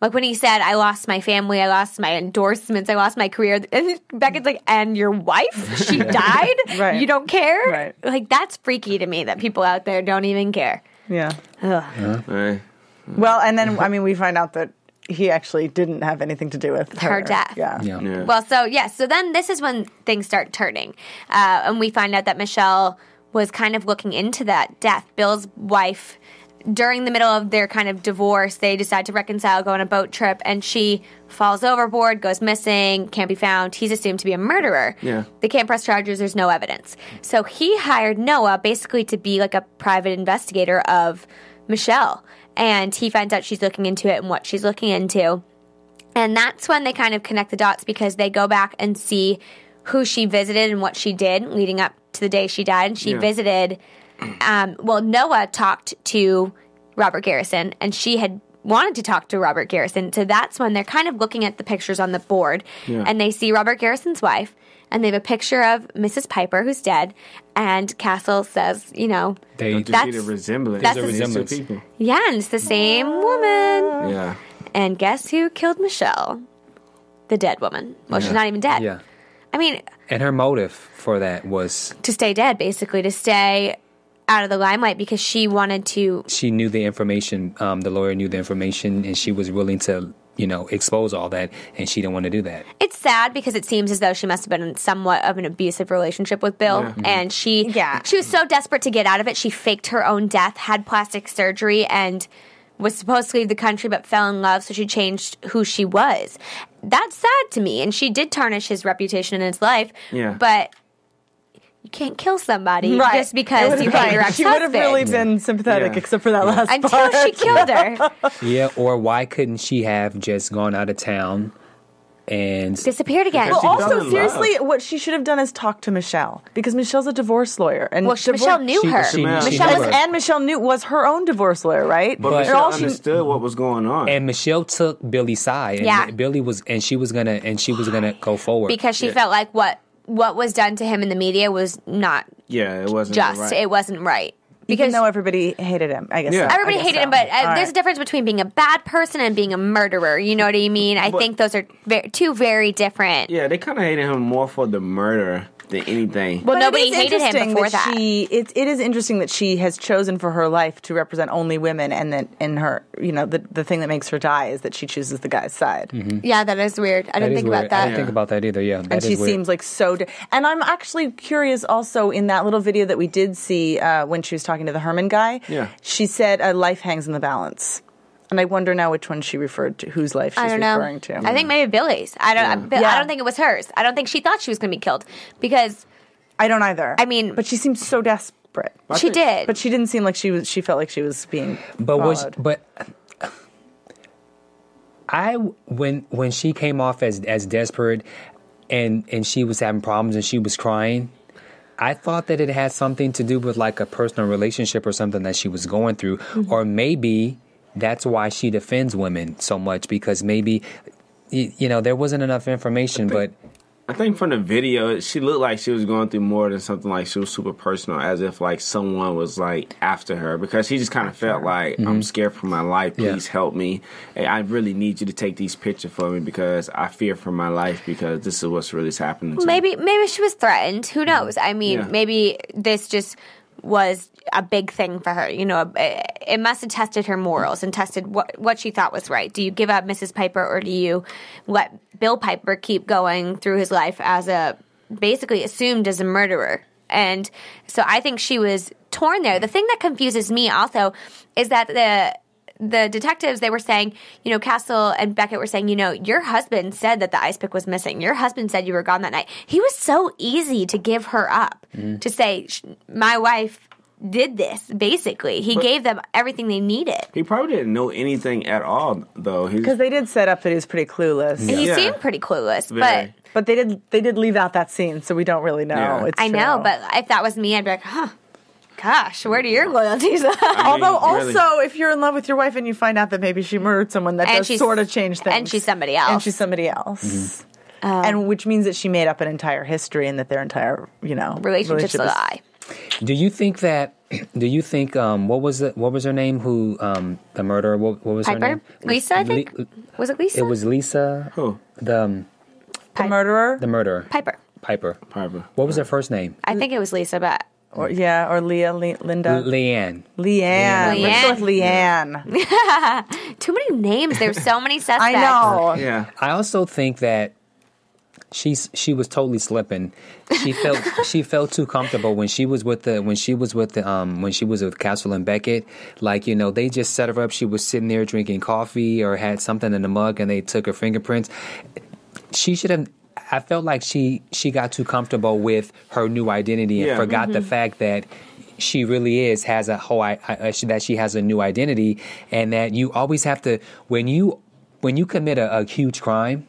[SPEAKER 3] Like when he said, "I lost my family, I lost my endorsements, I lost my career," (laughs) and Beckett's like, "And your wife? She (laughs) died?
[SPEAKER 4] Right.
[SPEAKER 3] You don't care?
[SPEAKER 4] Right.
[SPEAKER 3] Like that's freaky to me that people out there don't even care."
[SPEAKER 4] Yeah.
[SPEAKER 5] Right?
[SPEAKER 4] Well, and then I mean, we find out that he actually didn't have anything to do with her,
[SPEAKER 3] Her death.
[SPEAKER 4] Yeah.
[SPEAKER 2] yeah.
[SPEAKER 5] Yeah.
[SPEAKER 3] Well, so yes, so then this is when things start turning, uh, and we find out that Michelle was kind of looking into that death. Bill's wife, during the middle of their kind of divorce, they decide to reconcile, go on a boat trip, and she falls overboard, goes missing, can't be found. He's assumed to be a murderer.
[SPEAKER 5] Yeah.
[SPEAKER 3] They can't press charges. There's no evidence. So he hired Noah basically to be like a private investigator of Michelle, and he finds out she's looking into it and what she's looking into. And that's when they kind of connect the dots because they go back and see who she visited and what she did leading up to the day she died. And she
[SPEAKER 5] Yeah.
[SPEAKER 3] visited, um, well, Noah talked to Robert Garrison and she had wanted to talk to Robert Garrison. So that's when they're kind of looking at the pictures on the board
[SPEAKER 5] Yeah.
[SPEAKER 3] and they see Robert Garrison's wife and they have a picture of Mrs. Piper who's dead. And Castle says, you know,
[SPEAKER 2] They,
[SPEAKER 5] Don't you see the resemblance
[SPEAKER 3] that's
[SPEAKER 5] of
[SPEAKER 3] a
[SPEAKER 2] resemblance.
[SPEAKER 5] people?
[SPEAKER 3] yeah, and it's the same woman.
[SPEAKER 5] Yeah.
[SPEAKER 3] And guess who killed Michelle? The dead woman. Well, she's not even dead.
[SPEAKER 2] yeah.
[SPEAKER 3] I mean,
[SPEAKER 2] And her motive for that was
[SPEAKER 3] to stay dead, basically, to stay out of the limelight because she wanted to.
[SPEAKER 2] she knew the information. Um, the lawyer knew the information, and she was willing to, you know, expose all that, and she didn't want to do that.
[SPEAKER 3] It's sad because it seems as though she must have been in somewhat of an abusive relationship with Bill,
[SPEAKER 5] Yeah.
[SPEAKER 3] and mm-hmm. she
[SPEAKER 4] Yeah.
[SPEAKER 3] she was so desperate to get out of it. She faked her own death, had plastic surgery, and was supposed to leave the country, but fell in love. So she changed who she was. That's sad to me, and she did tarnish his reputation in his life.
[SPEAKER 5] Yeah.
[SPEAKER 3] but. You can't kill somebody just because you hate
[SPEAKER 4] been-
[SPEAKER 3] your
[SPEAKER 4] She would have really been sympathetic,
[SPEAKER 5] Yeah.
[SPEAKER 4] except for that last one.
[SPEAKER 3] until
[SPEAKER 4] part.
[SPEAKER 3] she killed her. (laughs)
[SPEAKER 2] Yeah, or why couldn't she have just gone out of town and
[SPEAKER 3] disappeared again.
[SPEAKER 5] Because
[SPEAKER 4] Well, also, seriously,
[SPEAKER 5] love.
[SPEAKER 4] what she should have done is talk to Michelle because Michelle's a divorce lawyer, and
[SPEAKER 3] Well, she-
[SPEAKER 4] divor-
[SPEAKER 3] Michelle knew
[SPEAKER 2] She-
[SPEAKER 3] her.
[SPEAKER 2] she- she
[SPEAKER 3] Michelle
[SPEAKER 2] knew
[SPEAKER 3] was
[SPEAKER 2] her.
[SPEAKER 4] and Michelle knew was her own divorce lawyer, right?
[SPEAKER 5] But,
[SPEAKER 2] But-
[SPEAKER 5] Michelle
[SPEAKER 4] all she-
[SPEAKER 5] understood what was going on.
[SPEAKER 2] and Michelle took Billy's side. And
[SPEAKER 3] Yeah.
[SPEAKER 2] Billy was and she was gonna and she was gonna go forward
[SPEAKER 3] because she felt like what what was done to him in the media was not
[SPEAKER 5] yeah, it wasn't
[SPEAKER 3] just.
[SPEAKER 5] right.
[SPEAKER 3] It wasn't right.
[SPEAKER 4] Because
[SPEAKER 3] Because
[SPEAKER 4] though everybody hated him, I guess.
[SPEAKER 5] Yeah.
[SPEAKER 4] so.
[SPEAKER 3] everybody
[SPEAKER 4] I guess
[SPEAKER 3] hated
[SPEAKER 4] so.
[SPEAKER 3] him, but uh,
[SPEAKER 4] All
[SPEAKER 3] there's a difference between being a bad person and being a murderer. You know what I mean? I
[SPEAKER 5] But-
[SPEAKER 3] think those are ve- two very different.
[SPEAKER 5] yeah, they kind of hated him more for the murder than anything.
[SPEAKER 3] Well,
[SPEAKER 4] But
[SPEAKER 3] nobody hated him
[SPEAKER 4] interesting
[SPEAKER 3] before that.
[SPEAKER 4] She, it, it is interesting that she has chosen for her life to represent only women, and that in her, you know, the the thing that makes her die is that she chooses the guy's side,
[SPEAKER 3] Yeah, that is weird. I
[SPEAKER 2] That
[SPEAKER 3] didn't think
[SPEAKER 2] weird.
[SPEAKER 3] about that.
[SPEAKER 2] I didn't think about that either. Yeah, that
[SPEAKER 4] and she
[SPEAKER 2] is weird.
[SPEAKER 4] seems like so. De- and I'm actually curious. Also, in that little video that we did see uh, when she was talking to the Herman guy,
[SPEAKER 5] Yeah.
[SPEAKER 4] she said uh, life hangs in the balance, and I wonder now which one she referred to, whose life she's
[SPEAKER 3] I don't know.
[SPEAKER 4] referring to.
[SPEAKER 3] I think maybe Billy's. I don't. I,
[SPEAKER 4] Yeah.
[SPEAKER 3] I don't think it was hers. I don't think she thought she was going to be killed because
[SPEAKER 4] I don't either.
[SPEAKER 3] I mean-
[SPEAKER 4] but she seems so desperate.
[SPEAKER 3] she
[SPEAKER 5] think-
[SPEAKER 3] did.
[SPEAKER 4] But she didn't seem like she was. She felt like she was being.
[SPEAKER 2] But was
[SPEAKER 4] followed.
[SPEAKER 2] but I when when she came off as as desperate, and and she was having problems and she was crying. I thought that it had something to do with like a personal relationship or something that she was going through,
[SPEAKER 4] Mm-hmm.
[SPEAKER 2] or maybe that's why she defends women so much because maybe you know there wasn't enough information, but
[SPEAKER 5] I think from the video, she looked like she was going through more than something like she was super personal, as if like someone was like after her because she just kind of felt like I'm scared for my life.
[SPEAKER 2] Mm-hmm. Yeah.
[SPEAKER 5] Please help me. And I really need you to take these pictures for me because I fear for my life because this is what's really happening. To me.
[SPEAKER 3] Maybe maybe she was threatened. Who knows? I mean,
[SPEAKER 5] Yeah.
[SPEAKER 3] maybe this just was a big thing for her. You know, it must have tested her morals and tested what what she thought was right. Do you give up Mrs. Piper or do you let Bill Piper keep going through his life as a basically assumed as a murderer? And so I think she was torn there. The thing that confuses me also is that the the detectives they were saying, you know, Castle and Beckett were saying, you know, your husband said that the ice pick was missing. Your husband said you were gone that night. He was so easy to give her up mm-hmm. to say, my wife did this. Basically, he gave them everything they needed.
[SPEAKER 5] He probably didn't know anything at all, though.
[SPEAKER 4] Because they did set up that he was pretty clueless.
[SPEAKER 3] He
[SPEAKER 5] Yeah.
[SPEAKER 3] seemed pretty clueless,
[SPEAKER 5] Very.
[SPEAKER 3] but
[SPEAKER 4] But they did they did leave out that scene, so we don't really know.
[SPEAKER 5] Yeah.
[SPEAKER 4] It's
[SPEAKER 3] I know. But if that was me, I'd be like, huh. Gosh, where do your loyalties lie?
[SPEAKER 5] I mean,
[SPEAKER 4] Although
[SPEAKER 5] really.
[SPEAKER 4] also, if you're in love with your wife and you find out that maybe she murdered someone, that
[SPEAKER 3] And
[SPEAKER 4] does
[SPEAKER 3] she's-
[SPEAKER 4] sort of change things.
[SPEAKER 3] and she's somebody else.
[SPEAKER 4] And she's somebody else.
[SPEAKER 5] Mm-hmm.
[SPEAKER 4] and which means that she made up an entire history and that their entire, you know,
[SPEAKER 3] Relationships
[SPEAKER 4] relationship is-
[SPEAKER 3] lie.
[SPEAKER 2] do you think that? (clears throat) Do you think um, what was it? What was her name? Who um, the murderer? What, what was her
[SPEAKER 3] Piper?
[SPEAKER 2] name?
[SPEAKER 3] Lisa, I think.
[SPEAKER 2] Le-
[SPEAKER 3] was it Lisa?
[SPEAKER 2] it was Lisa.
[SPEAKER 5] Who?
[SPEAKER 2] The um,
[SPEAKER 4] The murderer?
[SPEAKER 2] the murderer.
[SPEAKER 3] Piper.
[SPEAKER 2] Piper.
[SPEAKER 5] Piper.
[SPEAKER 2] What was her first name?
[SPEAKER 3] I think it was Lisa, but
[SPEAKER 4] or, yeah, or Leah, Le- Linda?
[SPEAKER 2] Leanne.
[SPEAKER 4] Leanne. Let's go with
[SPEAKER 3] Leanne.
[SPEAKER 4] Leanne. (laughs)
[SPEAKER 3] too many names. There's so many suspects.
[SPEAKER 4] I know. (laughs)
[SPEAKER 5] Yeah.
[SPEAKER 2] I also think that she's she was totally slipping. She felt (laughs) she felt too comfortable when she was with the when she was with the um when she was with Castle and Beckett. Like you know they just set her up. She was sitting there drinking coffee or had something in the mug, and they took her fingerprints. She should have. I felt like she she got too comfortable with her new identity and
[SPEAKER 5] Yeah.
[SPEAKER 2] forgot the mm-hmm. fact that she really is has a whole I, I, uh, that she has a new identity and that you always have to when you when you commit a, a huge crime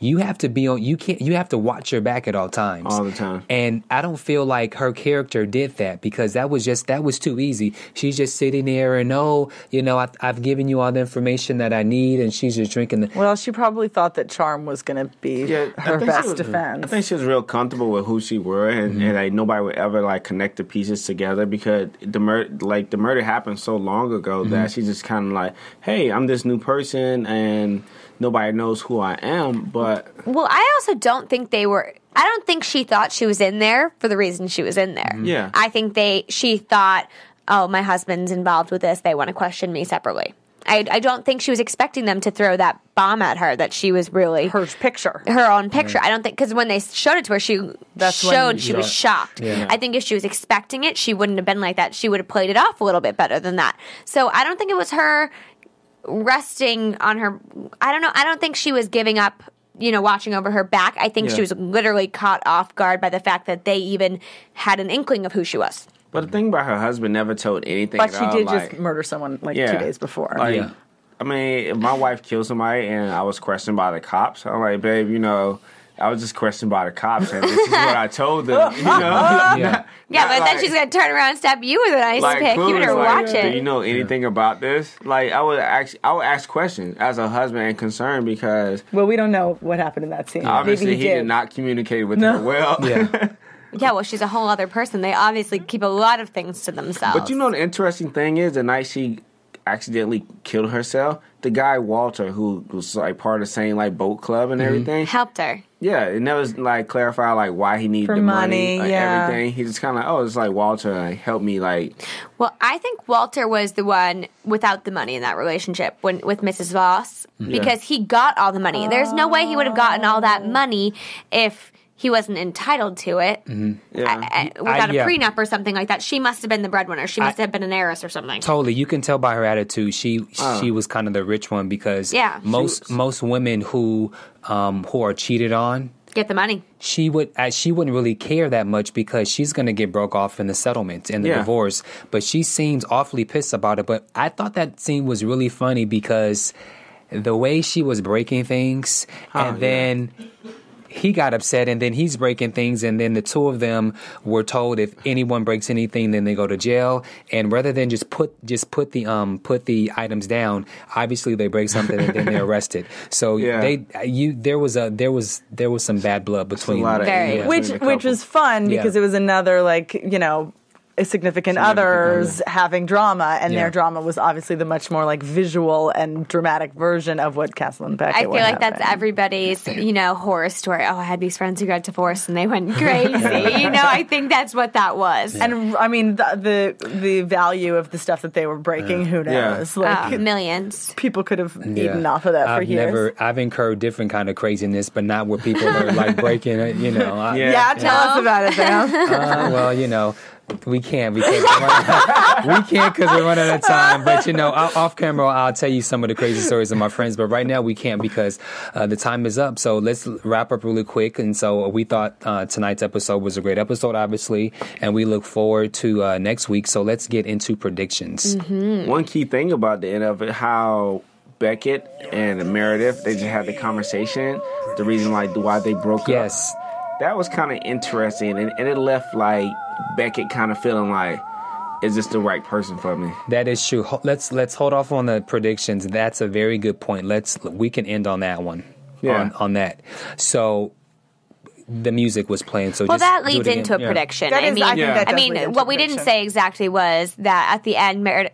[SPEAKER 2] you have to be on you can't you have to watch your back at all times
[SPEAKER 5] All the time.
[SPEAKER 2] and i don't feel like her character did that because that was just that was too easy she's just sitting there and oh you know I, i've given you all the information that i need and she's just drinking the
[SPEAKER 4] Well, she probably thought that charm was going to be
[SPEAKER 5] Yeah,
[SPEAKER 4] her best
[SPEAKER 5] was-
[SPEAKER 4] defense.
[SPEAKER 5] I think she was real comfortable with who she were, and, mm-hmm. and like nobody would ever like connect the pieces together because the murder, like the murder happened so long ago mm-hmm. that she just kind of like, hey, I'm this new person, and nobody knows who I am, but
[SPEAKER 3] Well, I also don't think they were. I don't think she thought she was in there for the reason she was in there. Mm-hmm.
[SPEAKER 5] Yeah.
[SPEAKER 3] I think they. She thought, oh, my husband's involved with this. They want to question me separately. I, I don't think she was expecting them to throw that bomb at her. That she was really
[SPEAKER 4] her picture.
[SPEAKER 3] her own picture. I don't think because when they showed it to her, she
[SPEAKER 4] That's when
[SPEAKER 3] showed
[SPEAKER 4] you-
[SPEAKER 3] she was
[SPEAKER 2] Yeah.
[SPEAKER 3] shocked.
[SPEAKER 2] Yeah.
[SPEAKER 3] I think if she was expecting it, she wouldn't have been like that. She would have played it off a little bit better than that. So I don't think it was her resting on her. I don't know. I don't think she was giving up. You know, watching over her back. I think she was literally caught off guard by the fact that they even had an inkling of who she was.
[SPEAKER 5] but the thing about her husband never told anything.
[SPEAKER 4] But
[SPEAKER 5] at
[SPEAKER 4] she
[SPEAKER 5] all,
[SPEAKER 4] did
[SPEAKER 5] like,
[SPEAKER 4] just murder someone like
[SPEAKER 5] yeah,
[SPEAKER 4] two days before.
[SPEAKER 5] Like,
[SPEAKER 2] Yeah.
[SPEAKER 5] I mean, if my wife killed somebody and I was questioned by the cops, I'm like, babe, you know. I was just questioned by the cops, and this is what I told them. You know, (laughs)
[SPEAKER 2] Yeah.
[SPEAKER 3] Yeah,
[SPEAKER 5] Not
[SPEAKER 3] but
[SPEAKER 5] like-
[SPEAKER 3] then she's gonna turn around and stab you with an ice
[SPEAKER 5] like
[SPEAKER 3] pick. You
[SPEAKER 5] clueless,
[SPEAKER 3] better
[SPEAKER 5] like,
[SPEAKER 3] watch
[SPEAKER 5] Do
[SPEAKER 3] it.
[SPEAKER 5] you know anything about this? Like, I would ask, I would ask questions as a husband and concerned because
[SPEAKER 4] well, we don't know what happened in that scene.
[SPEAKER 5] obviously
[SPEAKER 4] Maybe
[SPEAKER 5] he,
[SPEAKER 4] he,
[SPEAKER 5] did. not communicate with
[SPEAKER 4] No.
[SPEAKER 5] her well.
[SPEAKER 2] Yeah. (laughs)
[SPEAKER 3] yeah, well, she's a whole other person. They obviously keep a lot of things to themselves.
[SPEAKER 5] but you know, the interesting thing is the night she accidentally killed herself, the guy Walter, who was like part of the same like boat club and mm-hmm. everything.
[SPEAKER 3] helped her.
[SPEAKER 5] Yeah, it never like clarify like why he needed
[SPEAKER 4] For
[SPEAKER 5] the money,
[SPEAKER 4] money,
[SPEAKER 5] like,
[SPEAKER 4] yeah.
[SPEAKER 5] everything. He just kind of like, oh, it's like Walter like help me like
[SPEAKER 3] Well, I think Walter was the one without the money in that relationship when with Mrs. Voss because he got all the money. There's no way he would have gotten all that money if he wasn't entitled to it
[SPEAKER 5] yeah.
[SPEAKER 3] I- I- without
[SPEAKER 2] I- yeah.
[SPEAKER 3] a prenup or something like that. She must have been the breadwinner. She must have been an heiress or something.
[SPEAKER 2] Totally, you can tell by her attitude. She she was kind of the rich one because
[SPEAKER 3] Yeah.
[SPEAKER 2] most
[SPEAKER 5] She
[SPEAKER 2] most women who um, who are cheated on,
[SPEAKER 3] Get the money.
[SPEAKER 2] she would uh, she wouldn't really care that much because she's going to get broke off in the settlement in the
[SPEAKER 5] Yeah.
[SPEAKER 2] divorce. But she seems awfully pissed about it. But I thought that scene was really funny because the way she was breaking things,
[SPEAKER 5] Oh,
[SPEAKER 2] and
[SPEAKER 5] yeah.
[SPEAKER 2] Then he got upset, and then he's breaking things, and then the two of them were told if anyone breaks anything, then they go to jail. And rather than just put just put the um put the items down, obviously they break something and then they're (laughs) arrested. So
[SPEAKER 5] Yeah.
[SPEAKER 2] they you there was a there was there was some bad blood between
[SPEAKER 5] lot of
[SPEAKER 3] Very.
[SPEAKER 5] yeah,
[SPEAKER 4] which which was fun
[SPEAKER 2] Yeah.
[SPEAKER 4] because it was another like you know a significant, others having drama and
[SPEAKER 2] Yeah.
[SPEAKER 4] their drama was obviously the much more like visual and dramatic version of what Castle and Beckett
[SPEAKER 3] I feel
[SPEAKER 4] were
[SPEAKER 3] like that's everybody's, (clears throat) you know, horror story. Oh, I had these friends who got divorced and they went (laughs) crazy. you know, I think that's what that was.
[SPEAKER 4] and I mean the, the the value of the stuff that they were breaking who knows like
[SPEAKER 3] millions.
[SPEAKER 4] people could have
[SPEAKER 2] Yeah.
[SPEAKER 4] eaten off of that for
[SPEAKER 2] I've
[SPEAKER 4] years
[SPEAKER 2] never I've incurred different kind of craziness, but not where people are like breaking it. You know, I, (laughs)
[SPEAKER 5] Yeah.
[SPEAKER 4] yeah, tell us about it Sam. (laughs)
[SPEAKER 2] Uh, well, you know, we can't because we're running- (laughs) we can't because we're running out of time. But you know, o- off camera, I'll tell you some of the crazy stories of my friends. But right now, we can't because uh, the time is up. So let's wrap up really quick. And so we thought uh, tonight's episode was a great episode, obviously, and we look forward to uh, next week. So let's get into predictions.
[SPEAKER 5] One key thing about the end of it, how Beckett and Meredith they just had the conversation. The reason like why they broke up.
[SPEAKER 2] Yes.
[SPEAKER 5] that was kind of interesting, and, and it left like Beckett kind of feeling like, is this the right person for me?
[SPEAKER 2] That is true. Let's let's hold off on the predictions. That's a very good point. Let's we can end on that one.
[SPEAKER 5] Yeah.
[SPEAKER 2] On, on that. So the music was playing. So
[SPEAKER 3] Well,
[SPEAKER 2] just
[SPEAKER 3] that leads into a
[SPEAKER 2] Yeah.
[SPEAKER 3] prediction.
[SPEAKER 4] That
[SPEAKER 3] I
[SPEAKER 4] is-
[SPEAKER 3] mean,
[SPEAKER 4] I think that
[SPEAKER 3] I mean,
[SPEAKER 4] lead into
[SPEAKER 3] what we didn't say exactly was that at the end, Meredith,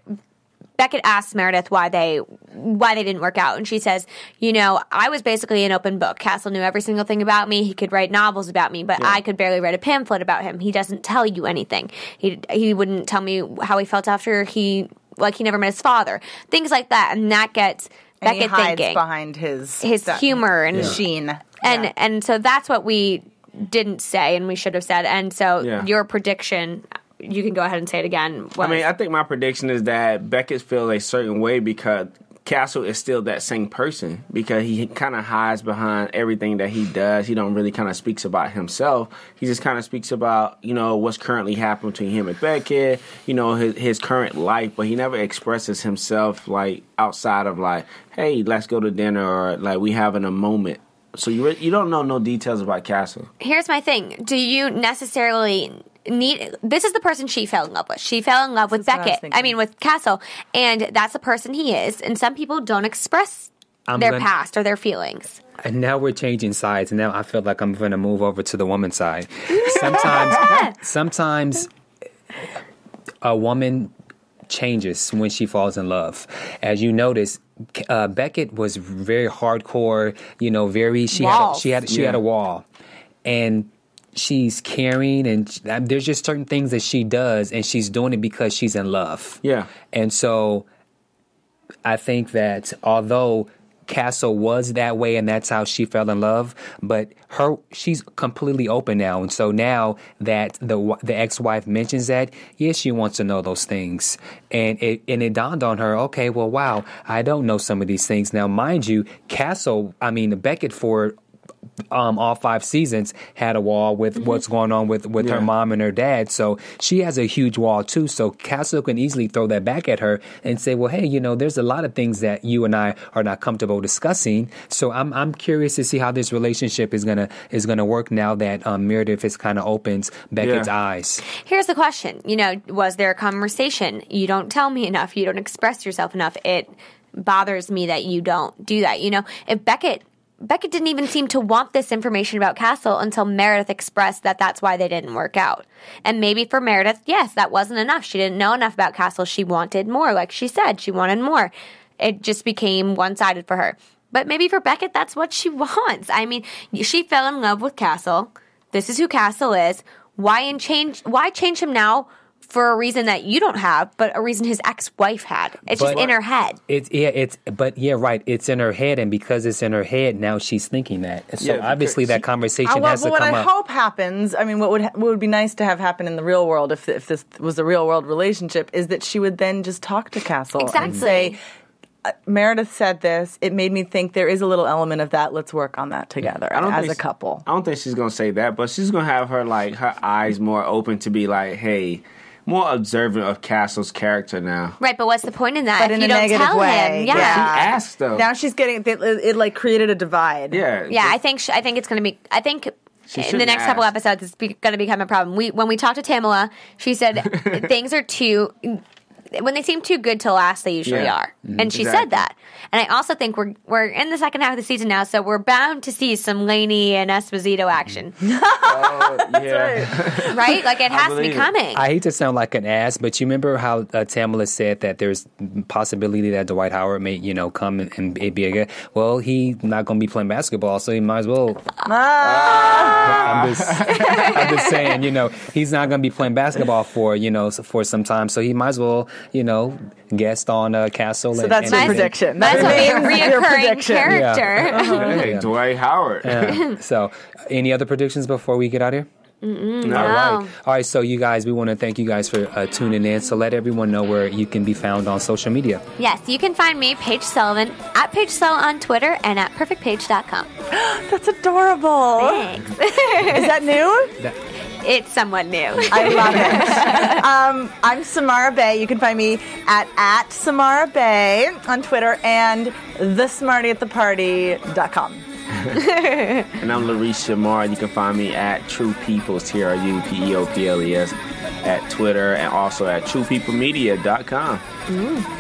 [SPEAKER 3] Beckett asks Meredith why they why they didn't work out, and she says, "You know, I was basically an open book. Castle knew every single thing about me. He could write novels about me, but I could barely write a pamphlet about him. He doesn't tell you anything. He he wouldn't tell me how he felt after he like he never met his father. Things like that, and that gets
[SPEAKER 4] and he
[SPEAKER 3] Beckett
[SPEAKER 4] hides
[SPEAKER 3] thinking
[SPEAKER 4] behind his
[SPEAKER 3] his
[SPEAKER 4] that
[SPEAKER 3] humor and
[SPEAKER 4] sheen
[SPEAKER 3] and
[SPEAKER 4] Yeah.
[SPEAKER 3] and so that's what we didn't say and we should have said and so
[SPEAKER 5] Yeah.
[SPEAKER 3] your prediction you can go ahead and say it again was,
[SPEAKER 5] I mean, I think my prediction is that Beckett feels a certain way because Castle is still that same person because he kind of hides behind everything that he does. He don't really kind of speaks about himself. He just kind of speaks about you know what's currently happening between him and Beckett. You know his his current life, but he never expresses himself like outside of like, hey, let's go to dinner or like we having a moment. So you re- you don't know no details about Castle.
[SPEAKER 3] here's my thing do you necessarily need this is the person she fell in love with she fell in love with
[SPEAKER 4] That's what I
[SPEAKER 3] beckett I, mean with castle and that's the person he is and some people don't express
[SPEAKER 2] I'm
[SPEAKER 3] their
[SPEAKER 2] gonna-
[SPEAKER 3] past or their feelings
[SPEAKER 2] And now we're changing sides. And now I feel like I'm going to move over to the woman side. Sometimes, (laughs) sometimes a woman changes when she falls in love. As you notice, uh, Beckett was very hardcore. You know, very she had a, she had she had a wall, and she's caring, and sh- there's just certain things that she does, and she's doing it because she's in love.
[SPEAKER 5] Yeah.
[SPEAKER 2] and so I think that although Castle was that way and that's how she fell in love, but her she's completely open now, and so now that the the ex wife mentions that, yes, she wants to know those things, and it and it dawned on her, okay, well, wow, I don't know some of these things. Now. Mind you, Castle, I mean Beckett for um, all five seasons had a wall with what's going on with, with her mom and her dad. So she has a huge wall too. So Castle can easily throw that back at her and say, well, hey, you know, there's a lot of things that you and I are not comfortable discussing. So I'm, I'm curious to see how this relationship is gonna is gonna work now that um, Meredith has kind of opens Beckett's
[SPEAKER 5] Yeah.
[SPEAKER 2] eyes.
[SPEAKER 3] Here's the question. You know, was there a conversation? You don't tell me enough. You don't express yourself enough. It bothers me that you don't do that. You know, if Beckett Beckett didn't even seem to want this information about Castle until Meredith expressed that that's why they didn't work out. And maybe for Meredith, yes, that wasn't enough. She didn't know enough about Castle. She wanted more. Like she said, she wanted more. It just became one sided for her. But maybe for Beckett, that's what she (laughs) wants. I mean, she fell in love with Castle. This is who Castle is. Why and change? Why change him now for a reason that you don't have, but a reason his ex-wife had? It's just in her head.
[SPEAKER 2] It's yeah, it's but yeah, right. It's in her head, and because it's in her head, now she's thinking that. So
[SPEAKER 5] Yeah,
[SPEAKER 2] obviously,
[SPEAKER 5] because
[SPEAKER 2] that conversation
[SPEAKER 4] Uh, well,
[SPEAKER 2] has
[SPEAKER 4] but
[SPEAKER 2] to
[SPEAKER 4] what
[SPEAKER 2] come
[SPEAKER 4] I
[SPEAKER 2] up.
[SPEAKER 4] hope happens, I mean, what would what would be nice to have happen in the real world if if this was a real world relationship is that she would then just talk to Castle and say, uh, Meredith said this. It made me think there is a little element of that. Let's work on that together
[SPEAKER 5] I don't
[SPEAKER 4] as a couple.
[SPEAKER 5] I don't think she's gonna say that, but she's gonna have her like her eyes more open to be like, hey, more observant of Castle's character now.
[SPEAKER 3] Right, but what's the point in that
[SPEAKER 4] But
[SPEAKER 3] if
[SPEAKER 4] in
[SPEAKER 3] you
[SPEAKER 4] a
[SPEAKER 3] don't
[SPEAKER 4] negative
[SPEAKER 3] tell
[SPEAKER 4] way,
[SPEAKER 3] him? Yeah.
[SPEAKER 4] yeah.
[SPEAKER 3] yeah.
[SPEAKER 5] asked though.
[SPEAKER 4] Now she's getting it, it, like created a divide.
[SPEAKER 5] yeah, Yeah,
[SPEAKER 3] I think sh- I think it's going to be. I think
[SPEAKER 5] She
[SPEAKER 3] in the
[SPEAKER 5] shouldn't
[SPEAKER 3] next couple episodes, it's be- going to become a problem. We when we talked to Tamala, she said (laughs) things are too. When they seem too good to last, they usually
[SPEAKER 5] Yeah.
[SPEAKER 3] are, and she
[SPEAKER 5] Exactly.
[SPEAKER 3] said that. And I also think we're we're in the second half of the season now, so we're bound to see some Lanie and Esposito action, (laughs)
[SPEAKER 5] yeah.
[SPEAKER 3] right? (laughs) right. Like it has to be
[SPEAKER 5] believe it.
[SPEAKER 3] coming.
[SPEAKER 2] I hate to sound like an ass, but you remember how uh, Tamala said that there's possibility that Dwight Howard may, you know, come and, and be a good. Well, he's not going to be playing basketball, so he might as well. (laughs) I'm just, I'm just saying, you know, he's not going to be playing basketball for, you know, for some time, so he might as well, you know, guest on uh, Castle.
[SPEAKER 4] So
[SPEAKER 2] and,
[SPEAKER 4] that's
[SPEAKER 2] and
[SPEAKER 4] your prediction.
[SPEAKER 3] That's, as well be a
[SPEAKER 4] remains your
[SPEAKER 3] reoccurring
[SPEAKER 4] prediction.
[SPEAKER 3] character.
[SPEAKER 5] Hey, Dwight Howard.
[SPEAKER 2] Yeah. (laughs) so, any other predictions before we get out of here?
[SPEAKER 5] No.
[SPEAKER 3] No.
[SPEAKER 2] All right, so you guys, we want to thank you guys for uh, tuning in. So let everyone know where you can be found on social media.
[SPEAKER 3] Yes, you can find me, Paige Sullivan, at Paige Sullivan on Twitter and at perfectpage.com. (gasps)
[SPEAKER 4] That's adorable.
[SPEAKER 3] Thanks. (laughs)
[SPEAKER 4] Is that new?
[SPEAKER 3] It's somewhat new.
[SPEAKER 4] I love it. (laughs) um, I'm Samara Bay. You can find me at at Samara Bay on Twitter and thesmartyattheparty.com. (laughs)
[SPEAKER 5] And I'm Larice Shamar. You can find me at True Peoples, T R U P E O P L E S, at Twitter and also at TruePeopleMedia.com.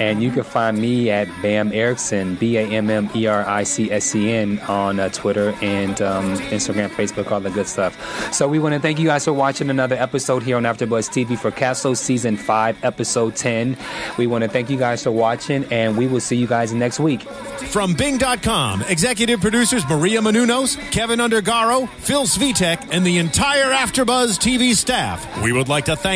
[SPEAKER 2] And you can find me at Bamm Ericsen, B A M M E R I C S C N, on uh, Twitter and um, Instagram, Facebook, all the good stuff. So we want to thank you guys for watching another episode here on AfterBuzz TV for Castle Season 5, Episode 10. We want to thank you guys for watching, and we will see you guys next week.
[SPEAKER 1] From Bing.com, executive producers Maria Menounos, Keven Undergaro, Phil Svitek, and the entire Afterbuzz TV staff, we would like to thank